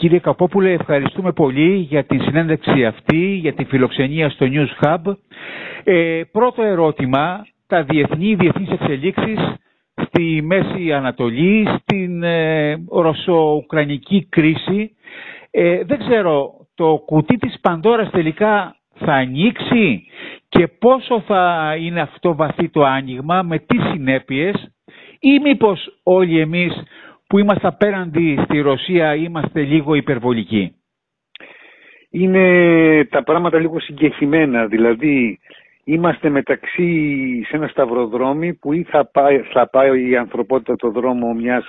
Κύριε Καπόπουλε, ευχαριστούμε πολύ για τη συνέντευξη αυτή, για τη φιλοξενία στο News Hub. Ε, πρώτο ερώτημα, τα διεθνή, διεθνείς εξελίξεις στη Μέση Ανατολή, στην ε, Ρωσο-Ουκρανική κρίση. Ε, δεν ξέρω, το κουτί της Παντόρας τελικά θα ανοίξει και πόσο θα είναι αυτό βαθύ το άνοιγμα, με τι συνέπειες ή μήπως όλοι εμείς που είμαστε απέναντι στη Ρωσία είμαστε λίγο υπερβολικοί; Είναι τα πράγματα λίγο συγκεχημένα, δηλαδή είμαστε μεταξύ σε ένα σταυροδρόμι που ή θα πάει, θα πάει η ανθρωπότητα το δρόμο μιας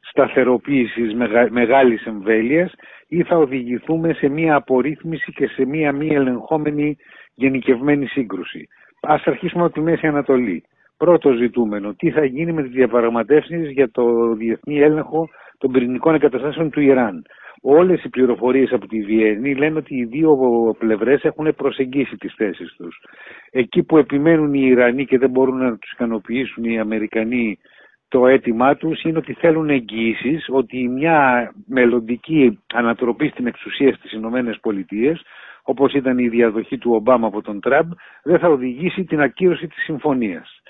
σταθεροποίησης μεγα, μεγάλης εμβέλειας ή θα οδηγηθούμε σε μια απορρίθμιση και σε μια μη ελεγχόμενη γενικευμένη σύγκρουση. Ας αρχίσουμε από τη Μέση Ανατολή. Πρώτο ζητούμενο, τι θα γίνει με τις διαπραγματεύσεις για το διεθνή έλεγχο των πυρηνικών εγκαταστάσεων του Ιράν. Όλες οι πληροφορίες από τη Βιέννη λένε ότι οι δύο πλευρές έχουν προσεγγίσει τις θέσεις τους. Εκεί που επιμένουν οι Ιρανοί και δεν μπορούν να τους ικανοποιήσουν οι Αμερικανοί το αίτημά τους είναι ότι θέλουν εγγυήσεις ότι μια μελλοντική ανατροπή στην εξουσία στις Ηνωμένες Πολιτείες, όπως ήταν η διαδοχή του Ομπάμα από τον Τραμπ, δεν θα οδηγήσει την ακύρωση της συμφωνίας.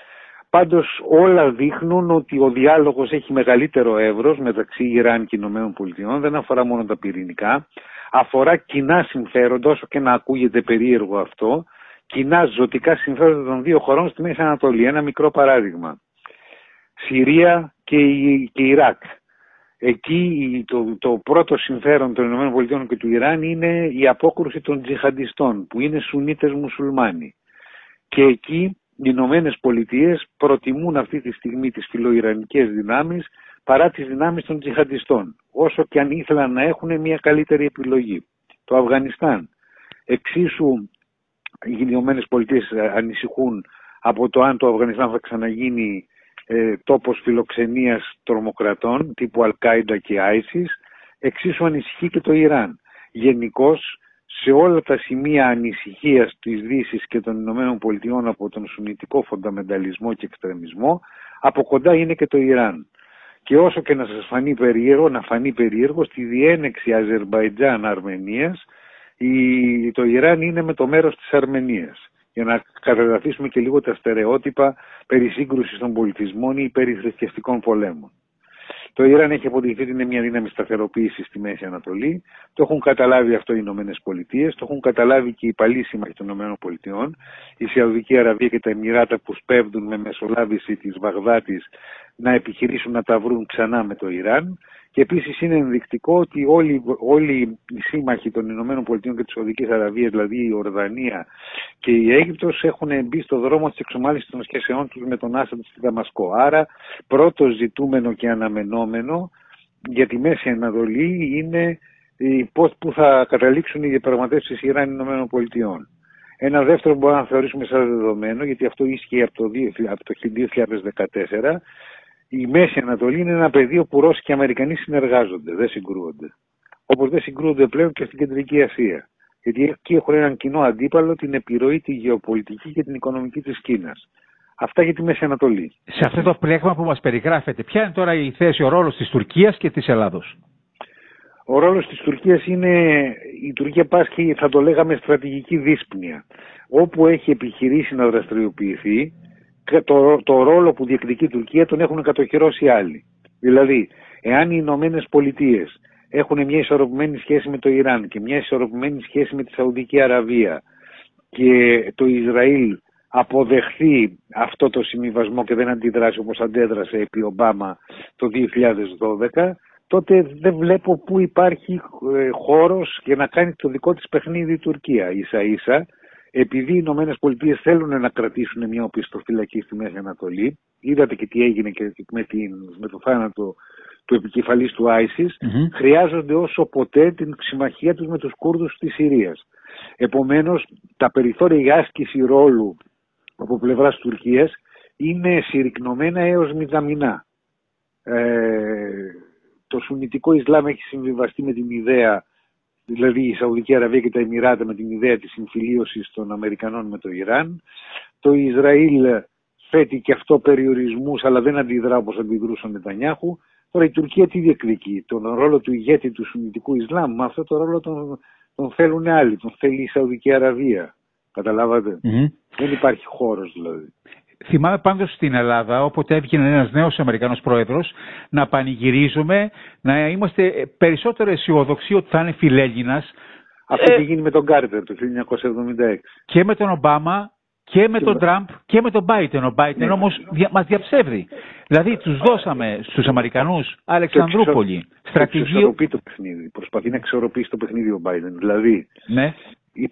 Πάντως όλα δείχνουν ότι ο διάλογος έχει μεγαλύτερο εύρος μεταξύ Ιράν και Ηνωμένων Πολιτειών, δεν αφορά μόνο τα πυρηνικά, αφορά κοινά συμφέροντα, όσο και να ακούγεται περίεργο αυτό, κοινά ζωτικά συμφέροντα των δύο χωρών στη Μέση Ανατολή. Ένα μικρό παράδειγμα. Συρία και, και Ιράκ. Εκεί το, το πρώτο συμφέρον των ΗΠΑ και του Ιράν είναι η απόκρουση των τζιχαντιστών που είναι Σουνίτες μουσουλμάνοι. Και εκεί οι Ηνωμένες Πολιτείες προτιμούν αυτή τη στιγμή τις φιλοϊρανικές δυνάμεις παρά τις δυνάμεις των τζιχαντιστών, όσο και αν ήθελαν να έχουν μια καλύτερη επιλογή. Το Αφγανιστάν, εξίσου οι Ηνωμένες Πολιτείες ανησυχούν από το αν το Αφγανιστάν θα ξαναγίνει ε, τόπος φιλοξενίας τρομοκρατών τύπου Αλ-Κάιντα και Άισις, εξίσου ανησυχεί και το Ιράν. Γενικώς σε όλα τα σημεία ανησυχίας της Δύσης και των Ηνωμένων Πολιτειών από τον σουνητικό φονταμενταλισμό και εξτρεμισμό, από κοντά είναι και το Ιράν. Και όσο και να σας φανεί περίεργο, να φανεί περίεργο, στη διένεξη Αζερμπαϊτζάν-Αρμενίας, το Ιράν είναι με το μέρος της Αρμενίας για να καταδαφίσουμε και λίγο τα στερεότυπα περί σύγκρουσης των πολιτισμών ή περί θρησκευτικών πολέμων. Το Ιράν έχει αποδειχθεί ότι είναι μια δύναμη σταθεροποίησης στη Μέση Ανατολή. Το έχουν καταλάβει αυτό οι Ηνωμένες Πολιτείες, το έχουν καταλάβει και οι παλιοί σύμμαχοι των Ηνωμένων Πολιτειών, η Σαουδική Αραβία και τα Εμμυράτα που σπέβδουν με μεσολάβηση της Βαγδάτης να επιχειρήσουν να τα βρουν ξανά με το Ιράν. Και επίσης είναι ενδεικτικό ότι όλοι, όλοι οι σύμμαχοι των Ηνωμένων Πολιτειών και της Σαουδικής Αραβίας, δηλαδή η Ορδανία και η Αίγυπτος, έχουν μπει στο δρόμο της εξομάλυσης των σχέσεών τους με τον Άσαντ στη Δαμασκό. Άρα, πρώτος ζητούμενο και αναμενόμενο για τη Μέση Ανατολή είναι πώς που θα καταλήξουν οι διαπραγματεύσεις Ιράν Ηνωμένων Πολιτειών. Ένα δεύτερο που μπορούμε να θεωρήσουμε σαν δεδομένο, γιατί αυτό ίσχυε από το 2014, η Μέση Ανατολή είναι ένα πεδίο που Ρώσοι και Αμερικανοί συνεργάζονται, δεν συγκρούονται. Όπως δεν συγκρούονται πλέον και στην Κεντρική Ασία. Γιατί εκεί έχουν έναν κοινό αντίπαλο την επιρροή, τη γεωπολιτική και την οικονομική της Κίνας. Αυτά για τη Μέση Ανατολή. Σε αυτό το πλέγμα που μας περιγράφεται, ποια είναι τώρα η θέση, ο ρόλος της Τουρκίας και της Ελλάδος; Ο ρόλος της Τουρκίας είναι, η Τουρκία πάσχει, θα το λέγαμε, στρατηγική δύσπνοια. Όπου έχει επιχειρήσει να δραστηριοποιηθεί, το, το ρόλο που διεκδικεί η Τουρκία τον έχουν κατοχυρώσει άλλοι. Δηλαδή, εάν οι Ηνωμένες Πολιτείες έχουν μια ισορροπημένη σχέση με το Ιράν και μια ισορροπημένη σχέση με τη Σαουδική Αραβία και το Ισραήλ αποδεχθεί αυτό το συμβιβασμό και δεν αντιδράσει όπως αντέδρασε επί Ομπάμα το 2012, τότε δεν βλέπω πού υπάρχει ε, χώρος για να κάνει το δικό της παιχνίδι η Τουρκία. Ίσα ίσα επειδή οι Ηνωμένες Πολιτείες θέλουν να κρατήσουν μια οπισθοφυλακή στη Μέση Ανατολή, είδατε και τι έγινε και με, την, με το θάνατο του επικεφαλής του ISIS, χρειάζονται όσο ποτέ την συμμαχία τους με τους Κούρδους της Συρίας. Επομένως, τα περιθώρια για άσκηση ρόλου από πλευράς Τουρκίας είναι συρρυκνωμένα έως μηδαμινά. Ε, το Σουνητικό Ισλάμ έχει συμβιβαστεί με την ιδέα δηλαδή η Σαουδική Αραβία και τα Εμμυράτα με την ιδέα της συμφιλίωσης των Αμερικανών με το Ιράν. Το Ισραήλ θέτει και αυτό περιορισμούς αλλά δεν αντιδρά όπως αντιδρούσε ο Νετανιάχου. Τώρα η Τουρκία τι διεκδικεί, τον ρόλο του ηγέτη του Σουνιτικού Ισλάμ, με αυτό το ρόλο τον, τον θέλουν άλλοι, τον θέλει η Σαουδική Αραβία. Καταλάβατε; Δεν υπάρχει χώρος δηλαδή. Θυμάμαι πάντως στην Ελλάδα, όποτε έβγαινε ένας νέος Αμερικανός πρόεδρος, να πανηγυρίζουμε, να είμαστε περισσότερο αισιοδοξοί ότι θα είναι φιλέλληνας. Αυτό ε, γίνει με τον Κάρτερ το 1976. Και με τον Ομπάμα και με τον Τραμπ και με τον Μπάιτεν. Ο Μπάιτεν ναι. όμως δια, μας διαψεύδει. Δηλαδή τους δώσαμε στους Αμερικανούς Αλεξανδρούπολη, στρατηγείο... το παιχνίδι. Προσπαθεί να εξορροπήσει το παιχνίδι ο Μπάιτεν. Δηλαδή ναι.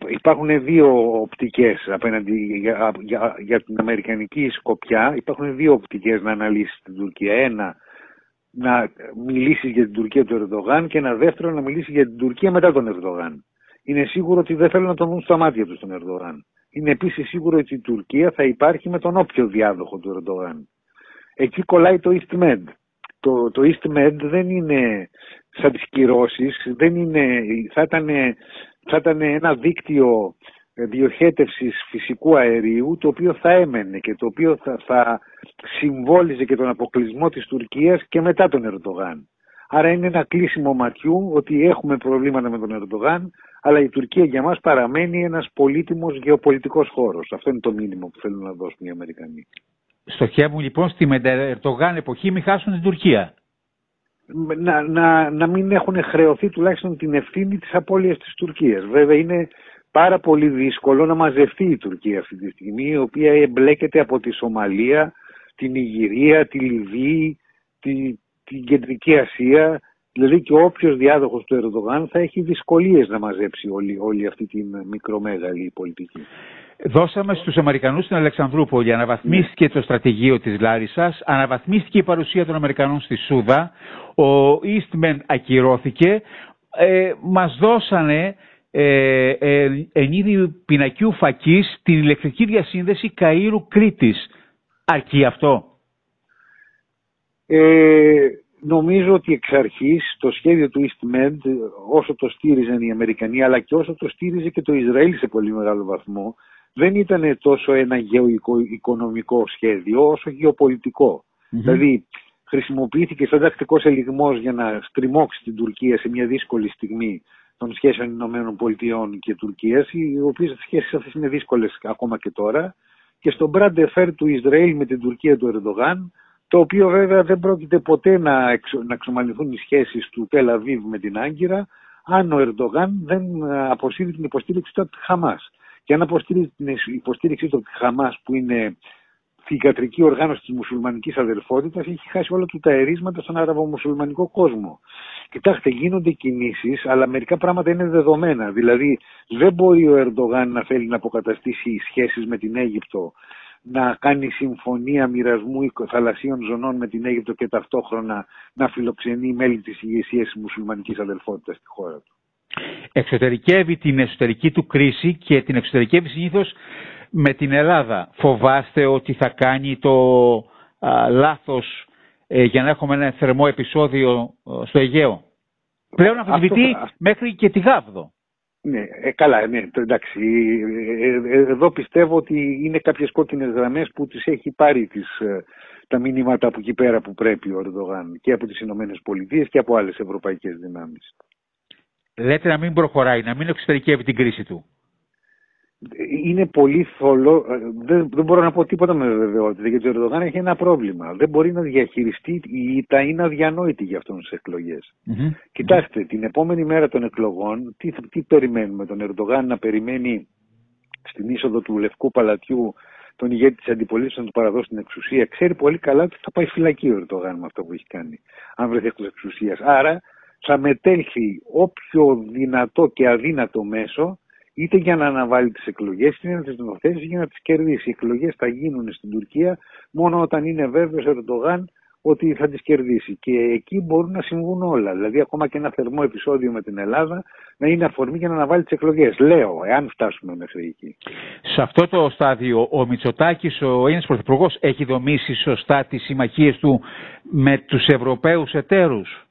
Υπάρχουν δύο οπτικές απέναντι για, για, για, την Αμερικανική σκοπιά. Υπάρχουν δύο οπτικές να αναλύσεις την Τουρκία. Ένα, να μιλήσεις για την Τουρκία του Ερντογάν και ένα δεύτερο να μιλήσεις για την Τουρκία μετά τον Ερντογάν. Είναι σίγουρο ότι δεν θέλουν να τον δουν στα μάτια τους τον Ερντογάν. Είναι επίσης σίγουρο ότι η Τουρκία θα υπάρχει με τον όποιο διάδοχο του Ερντογάν. Εκεί κολλάει το EastMed. Το, το EastMed δεν είναι σαν τις κυρώσεις, δεν είναι, θα, ήταν, θα ήταν ένα δίκτυο διοχέτευσης φυσικού αερίου το οποίο θα έμενε και το οποίο θα, θα συμβόλιζε και τον αποκλεισμό της Τουρκίας και μετά τον Ερντογάν. Άρα είναι ένα κλείσιμο ματιού ότι έχουμε προβλήματα με τον Ερντογάν, αλλά η Τουρκία για μας παραμένει ένας πολύτιμος γεωπολιτικός χώρος. Αυτό είναι το μήνυμα που θέλουν να δώσουν οι Αμερικανοί. Στοχεύουν λοιπόν στη Ερντογάν εποχή μην χάσουν την Τουρκία. Να, να, να μην έχουν χρεωθεί τουλάχιστον την ευθύνη της απώλειας της Τουρκίας. Βέβαια είναι πάρα πολύ δύσκολο να μαζευτεί η Τουρκία αυτή τη στιγμή, η οποία εμπλέκεται από τη Σομαλία, την Ιγυρία, τη Λιβύη, τη, την Κεντρική Ασία, δηλαδή και όποιος διάδοχος του Ερντογάν θα έχει δυσκολίες να μαζέψει όλη, όλη αυτή την μικρομέγαλη πολιτική. Δώσαμε στους Αμερικανούς στην Αλεξανδρούπολη, αναβαθμίστηκε ναι. το στρατηγείο της Λάρισας, αναβαθμίστηκε η παρουσία των Αμερικανών στη Σούδα, ο Eastman ακυρώθηκε, ε, μας δώσανε ε, ε, εν είδη πινακιού φακής την ηλεκτρική διασύνδεση Καΐρου Κρήτης. Αρκεί αυτό; Ε, νομίζω ότι εξ αρχής το σχέδιο του EastMed όσο το στήριζαν οι Αμερικανοί αλλά και όσο το στήριζε και το Ισραήλ σε πολύ μεγάλο βαθμό δεν ήταν τόσο ένα γεωοικονομικό σχέδιο όσο γεωπολιτικό. Δηλαδή χρησιμοποιήθηκε σαν τακτικός ελιγμός για να στριμώξει την Τουρκία σε μια δύσκολη στιγμή των σχέσεων Ηνωμένων Πολιτειών και Τουρκίας, οι οποίες σχέσεις αυτές είναι δύσκολες ακόμα και τώρα, και στον Μπραντεφέρ του Ισραήλ με την Τουρκία του Ερντογάν, το οποίο βέβαια δεν πρόκειται ποτέ να, εξο, να εξομαλυνθούν οι σχέσεις του Τελαβίβ με την Άγκυρα, αν ο Ερντογάν δεν ε, αποσύρει την υποστήριξη του από τη Χαμάς. Και αν αποσύρει την υποστήριξη του από τη Χαμάς που είναι θηγατρική οργάνωση της μουσουλμανικής αδελφότητας έχει χάσει όλα του τα ερίσματα στον αραβομουσουλμανικό κόσμο. Κοιτάξτε, γίνονται κινήσεις, αλλά μερικά πράγματα είναι δεδομένα. Δηλαδή, δεν μπορεί ο Ερντογάν να θέλει να αποκαταστήσει σχέσεις με την Αίγυπτο να κάνει συμφωνία μοιρασμού θαλασσίων ζωνών με την Αίγυπτο και ταυτόχρονα να φιλοξενεί μέλη της ηγεσίας της μουσουλμανικής αδελφότητας στη χώρα του. Εξωτερικεύει την εσωτερική του κρίση και την εξωτερικεύει συνήθως με την Ελλάδα. Φοβάστε ότι θα κάνει το α, λάθος ε, για να έχουμε ένα θερμό επεισόδιο ε, στο Αιγαίο. Πλέον αμφισβητεί μέχρι και τη Γάβδο. Ναι, ε, καλά, ναι, εντάξει. Ε, ε, εδώ πιστεύω ότι είναι κάποιες κόκκινες γραμμές που τις έχει πάρει τις, τα μηνύματα από εκεί πέρα που πρέπει ο Ερντογάν και από τις Ηνωμένες Πολιτείες και από άλλες ευρωπαϊκές δυνάμεις. Λέτε να μην προχωράει, να μην εξωτερικεύει την κρίση του είναι πολύ θολό. Δεν, δεν μπορώ να πω τίποτα με βεβαιότητα γιατί ο Ερντογάν έχει ένα πρόβλημα. Δεν μπορεί να διαχειριστεί η ήττα είναι αδιανόητη για αυτόν τις εκλογές. Κοιτάξτε, την επόμενη μέρα των εκλογών, τι, τι περιμένουμε, τον Ερντογάν να περιμένει στην είσοδο του Λευκού Παλατιού τον ηγέτη της αντιπολίτευσης να του παραδώσει την εξουσία. Ξέρει πολύ καλά ότι θα πάει φυλακή ο Ερντογάν με αυτό που έχει κάνει, αν βρεθεί εκτός εξουσίας. Άρα θα μετέλθει όποιο δυνατό και αδύνατο μέσο είτε για να αναβάλει τις εκλογές, είτε να τις νομοθέσει για να τις κερδίσει. Οι εκλογές θα γίνουν στην Τουρκία μόνο όταν είναι βέβαιος ο Ερντογάν ότι θα τις κερδίσει. Και εκεί μπορούν να συμβούν όλα. Δηλαδή ακόμα και ένα θερμό επεισόδιο με την Ελλάδα να είναι αφορμή για να αναβάλει τις εκλογές. Λέω, εάν φτάσουμε μέχρι εκεί. Σε αυτό το στάδιο ο Μητσοτάκης, ο Έλληνας Πρωθυπουργός, έχει δομήσει σωστά τις συμμαχίες του με τους Ευρωπαίους εταίρους.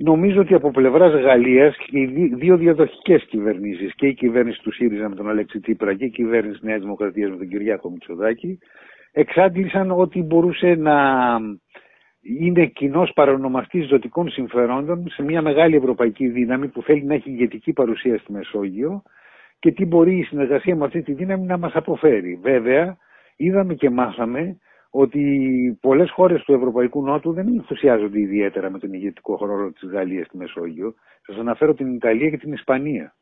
Νομίζω ότι από πλευράς Γαλλίας οι δύο διαδοχικές κυβερνήσεις, και η κυβέρνηση του ΣΥΡΙΖΑ με τον Αλέξη Τσίπρα και η κυβέρνηση Νέας Δημοκρατίας με τον Κυριάκο Μητσοδάκη, εξάντλησαν ότι μπορούσε να, είναι κοινός παρονομαστής ζωτικών συμφερόντων σε μια μεγάλη ευρωπαϊκή δύναμη που θέλει να έχει ηγετική παρουσία στη Μεσόγειο και τι μπορεί η συνεργασία με αυτή τη δύναμη να μας αποφέρει. Βέβαια, είδαμε και μάθαμε ότι πολλές χώρες του Ευρωπαϊκού Νότου δεν ενθουσιάζονται ιδιαίτερα με τον ηγετικό ρόλο της Γαλλίας στη Μεσόγειο. Σας αναφέρω την Ιταλία και την ισπανια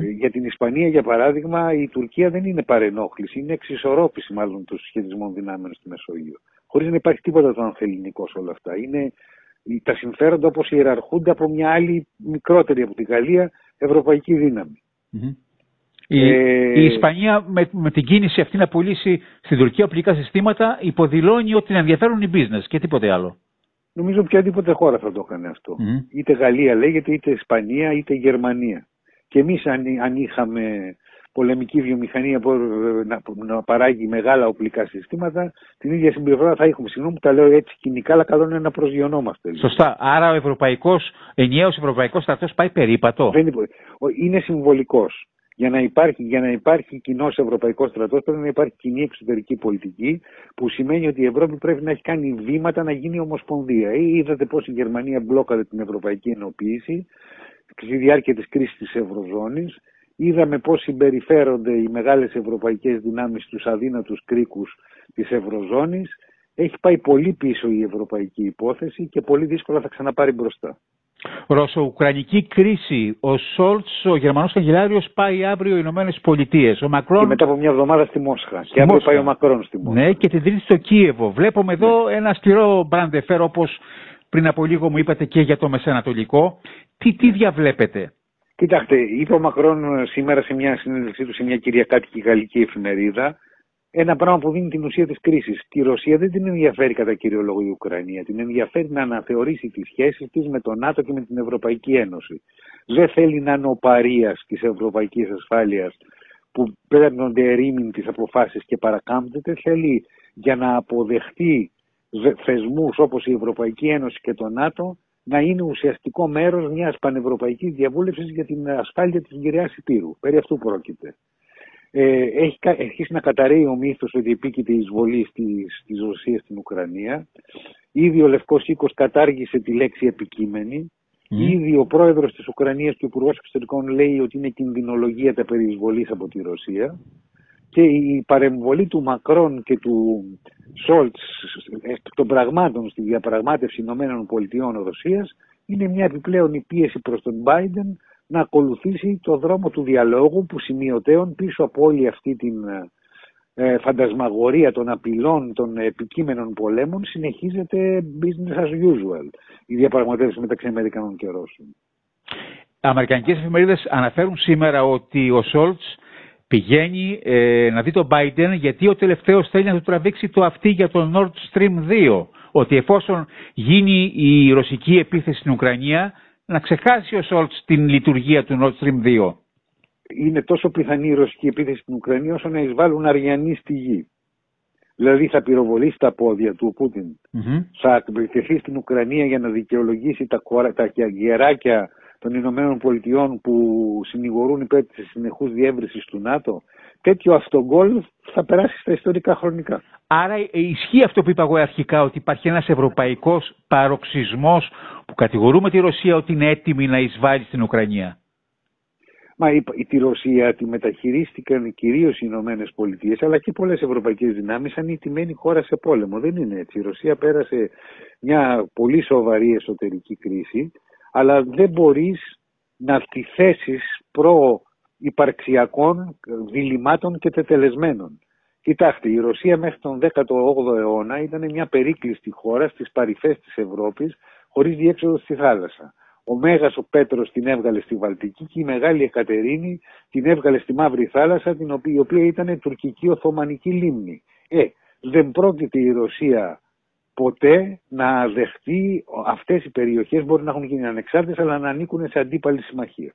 ε, Για την Ισπανία, για παράδειγμα, η Τουρκία δεν είναι παρενόχληση, είναι εξισορρόπηση μάλλον των σχετισμών δυνάμεων στη Μεσόγειο. Χωρίς να υπάρχει τίποτα το ανθεληνικό σε όλα αυτά. Είναι τα συμφέροντα όπως ιεραρχούνται από μια άλλη μικρότερη από την Γαλλία ευρωπαϊκή δύναμη. Η, ε... η Ισπανία με, με την κίνηση αυτή να πουλήσει στην Τουρκία οπλικά συστήματα υποδηλώνει ότι την ενδιαφέρουν οι business και τίποτε άλλο. Νομίζω οποιαδήποτε χώρα θα το έκανε αυτό. Mm-hmm. Είτε Γαλλία λέγεται, είτε Ισπανία, είτε Γερμανία. Και εμείς αν, αν είχαμε πολεμική βιομηχανία που να, να παράγει μεγάλα οπλικά συστήματα, την ίδια συμπεριφορά θα έχουμε. Συγγνώμη που τα λέω έτσι κοινικά, αλλά καλό είναι να προσγειωνόμαστε. Σωστά. Άρα ο ευρωπαϊκός, ενιαίος ευρωπαϊκός στρατός πάει περίπατο. Δεν είναι συμβολικός. Για να υπάρχει, για να υπάρχει κοινό ευρωπαϊκό στρατός πρέπει να υπάρχει κοινή εξωτερική πολιτική, που σημαίνει ότι η Ευρώπη πρέπει να έχει κάνει βήματα να γίνει ομοσπονδία. Ή είδατε πώς η Γερμανία μπλόκαρε την ευρωπαϊκή ενοποίηση στη διάρκεια της κρίσης της Ευρωζώνης. Είδαμε πώς συμπεριφέρονται οι μεγάλες ευρωπαϊκές δυνάμεις στους αδύνατους κρίκους της Ευρωζώνης. Έχει πάει πολύ πίσω η ευρωπαϊκή υπόθεση και πολύ δύσκολα θα ξαναπάρει μπροστά. Ρωσο-Ουκρανική κρίση. Ο Σόλτς, ο Γερμανός καγκελάριος, πάει αύριο οι Ηνωμένες Πολιτείες. Ο Μακρόν... Και μετά από μια εβδομάδα στη Μόσχα. και αύριο πάει ο Μακρόν στη Μόσχα. Ναι, και την Τρίτη στο Κίεβο. Βλέπουμε εδώ ναι. ένα σκληρό μπραντεφέρ, όπως πριν από λίγο μου είπατε και για το Μεσανατολικό. Τι, τι διαβλέπετε; Κοιτάξτε, είπε ο Μακρόν σήμερα σε μια συνέντευξή του σε μια κυριακάτικη γαλλική εφημερίδα ένα πράγμα που δίνει την ουσία της κρίσης. Τη Ρωσία δεν την ενδιαφέρει κατά κύριο λόγο η Ουκρανία. Την ενδιαφέρει να αναθεωρήσει τις σχέσεις της με τον ΝΑΤΟ και με την Ευρωπαϊκή Ένωση. Δεν θέλει να είναι ο παρεία της ευρωπαϊκής ασφάλειας που παίρνονται ερήμην τις αποφάσεις και παρακάμπτεται. Θέλει για να αποδεχτεί θεσμούς όπως η Ευρωπαϊκή Ένωση και το ΝΑΤΟ να είναι ουσιαστικό μέρος μιας πανευρωπαϊκής διαβούλευσης για την ασφάλεια της γυραιά Υπήρου. Περί αυτού πρόκειται ε, έχει αρχίσει να καταραίει ο μύθος ότι επίκειται η εισβολή της, της Ρωσίας στην Ουκρανία. Ήδη ο Λευκός Οίκος κατάργησε τη λέξη επικείμενη. Mm. Ήδη ο πρόεδρος της Ουκρανίας και ο υπουργός εξωτερικών λέει ότι είναι κινδυνολογία τα περί εισβολής από τη Ρωσία. Και η παρεμβολή του Μακρόν και του Σόλτς των πραγμάτων στη διαπραγμάτευση Ηνωμένων Πολιτειών Ρωσίας είναι μια επιπλέον πίεση προς τον Biden να ακολουθήσει το δρόμο του διαλόγου που σημειωτέων πίσω από όλη αυτή την ε, φαντασμαγορία των απειλών των επικείμενων πολέμων συνεχίζεται business as usual η διαπραγματεύση μεταξύ Αμερικανών και Ρώσων. Αμερικανικές εφημερίδες αναφέρουν σήμερα ότι ο Σόλτς πηγαίνει ε, να δει τον Biden γιατί ο τελευταίος θέλει να του τραβήξει το αυτή για το Nord Stream 2 ότι εφόσον γίνει η ρωσική επίθεση στην Ουκρανία να ξεχάσει ο Σόλτς την λειτουργία του Nord Stream 2. Είναι τόσο πιθανή η ρωσική επίθεση στην Ουκρανία όσο να εισβάλλουν αριανοί στη γη. Δηλαδή θα πυροβολήσει τα πόδια του ο Πούτιν. Mm-hmm. Θα εκτεθεί στην Ουκρανία για να δικαιολογήσει τα, τα γεράκια των Ηνωμένων Πολιτειών που συνηγορούν υπέρ της συνεχούς διεύρυνσης του ΝΑΤΟ. Τέτοιο αυτογκόλ θα περάσει στα ιστορικά χρονικά. Άρα ισχύει αυτό που είπα εγώ αρχικά ότι υπάρχει ένας ευρωπαϊκός παροξισμός που κατηγορούμε τη Ρωσία ότι είναι έτοιμη να εισβάλλει στην Ουκρανία; Μα η, η, τη Ρωσία τη μεταχειρίστηκαν κυρίως οι Ηνωμένες Πολιτείες, αλλά και πολλές ευρωπαϊκές δυνάμεις σαν η τιμένη χώρα σε πόλεμο. Δεν είναι έτσι. Η Ρωσία πέρασε μια πολύ σοβαρή εσωτερική κρίση, αλλά δεν μπορείς να τη θέσεις προ υπαρξιακών διλημάτων και τετελεσμένων. Κοιτάξτε, η Ρωσία μέχρι τον 18ο αιώνα ήταν μια περίκλειστη χώρα στις παρυφές της Ευρώπης, χωρίς διέξοδο στη θάλασσα. Ο Μέγας ο Πέτρος την έβγαλε στη Βαλτική και η Μεγάλη Εκατερίνη την έβγαλε στη Μαύρη Θάλασσα, την οποία, η οποία ήταν τουρκική Οθωμανική λίμνη. Ε, δεν πρόκειται η Ρωσία ποτέ να δεχτεί αυτές οι περιοχές μπορεί να έχουν γίνει ανεξάρτητες αλλά να ανήκουν σε αντίπαλη συμμαχία.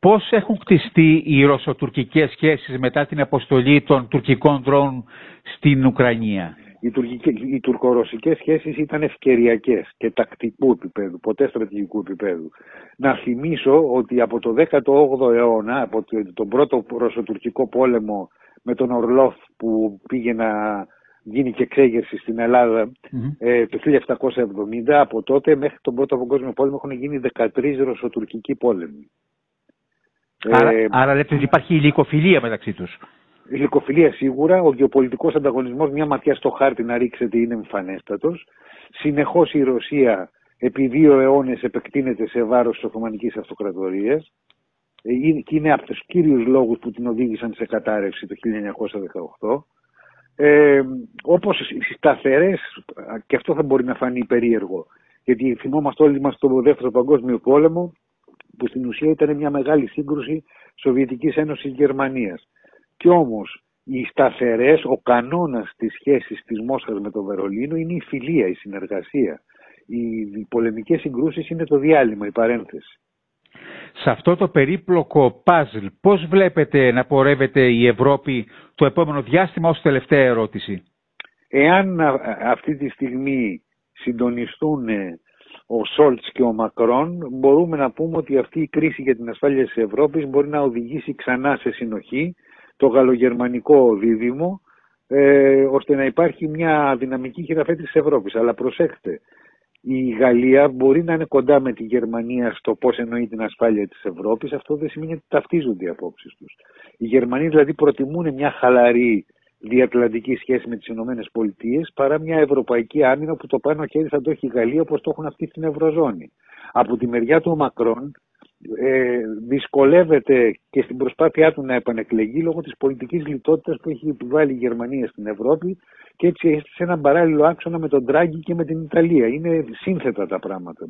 Πώς έχουν χτιστεί οι ρωσοτουρκικές σχέσεις μετά την αποστολή των τουρκικών δρόμων στην Ουκρανία; Οι, οι τουρκορωσικές σχέσεις ήταν ευκαιριακές και τακτικού επίπεδου, ποτέ στρατηγικού επίπεδου. Να θυμίσω ότι από το 18ο αιώνα, από τον πρώτο ρωσοτουρκικό πόλεμο με τον Ορλόφ που πήγε να γίνει και εξέγερση στην ελλαδα ε, το 1770. Από τότε μέχρι τον Πρώτο Παγκόσμιο Πόλεμο έχουν γίνει 13 ρωσοτουρκικοί πόλεμοι. Άρα, ε, άρα λέτε ότι υπάρχει υλικοφιλία μεταξύ τους. Υλικοφιλία σίγουρα, ο γεωπολιτικός ανταγωνισμός, μια ματιά στο χάρτη να ρίξετε είναι εμφανέστατος. Συνεχώς η Ρωσία επί δύο αιώνες επεκτείνεται σε βάρος της Οθωμανικής Αυτοκρατορίας ε, και είναι από τους κύριους λόγους που την οδήγησαν σε κατάρρευση το 1918. Ε, όπως οι σταθερές, και αυτό θα μπορεί να φανεί περίεργο, γιατί θυμόμαστε όλοι μας το δεύτερο παγκόσμιο πόλεμο, που στην ουσία ήταν μια μεγάλη σύγκρουση Σοβιετικής Ένωσης Γερμανίας. Κι όμως οι σταθερές, ο κανόνας της σχέσης της Μόσχας με το Βερολίνο είναι η φιλία, η συνεργασία. Οι πολεμικές συγκρούσεις είναι το διάλειμμα, η παρένθεση. Σε αυτό το περίπλοκο παζλ, πώς βλέπετε να πορεύεται η Ευρώπη το επόμενο διάστημα ως τελευταία ερώτηση; Εάν αυτή τη στιγμή συντονιστούν ο Σόλτς και ο Μακρόν, μπορούμε να πούμε ότι αυτή η κρίση για την ασφάλεια της Ευρώπης μπορεί να οδηγήσει ξανά σε συνοχή το γαλλογερμανικό δίδυμο, ε, ώστε να υπάρχει μια δυναμική χειραφέτηση της Ευρώπης. Αλλά προσέξτε, η Γαλλία μπορεί να είναι κοντά με τη Γερμανία στο πώς εννοεί την ασφάλεια της Ευρώπης. Αυτό δεν σημαίνει ότι ταυτίζονται οι απόψεις τους. Οι Γερμανοί δηλαδή προτιμούν μια χαλαρή διατλαντική σχέση με τις ΗΠΑ παρά μια ευρωπαϊκή άμυνα που το πάνω χέρι θα το έχει η Γαλλία όπως το έχουν αυτοί στην Ευρωζώνη. Από τη μεριά του Μακρόν ε, δυσκολεύεται και στην προσπάθειά του να επανεκλεγεί λόγω της πολιτικής λιτότητας που έχει επιβάλει η Γερμανία στην Ευρώπη και έτσι έχει σε έναν παράλληλο άξονα με τον Τράγκη και με την Ιταλία. Είναι σύνθετα τα πράγματα.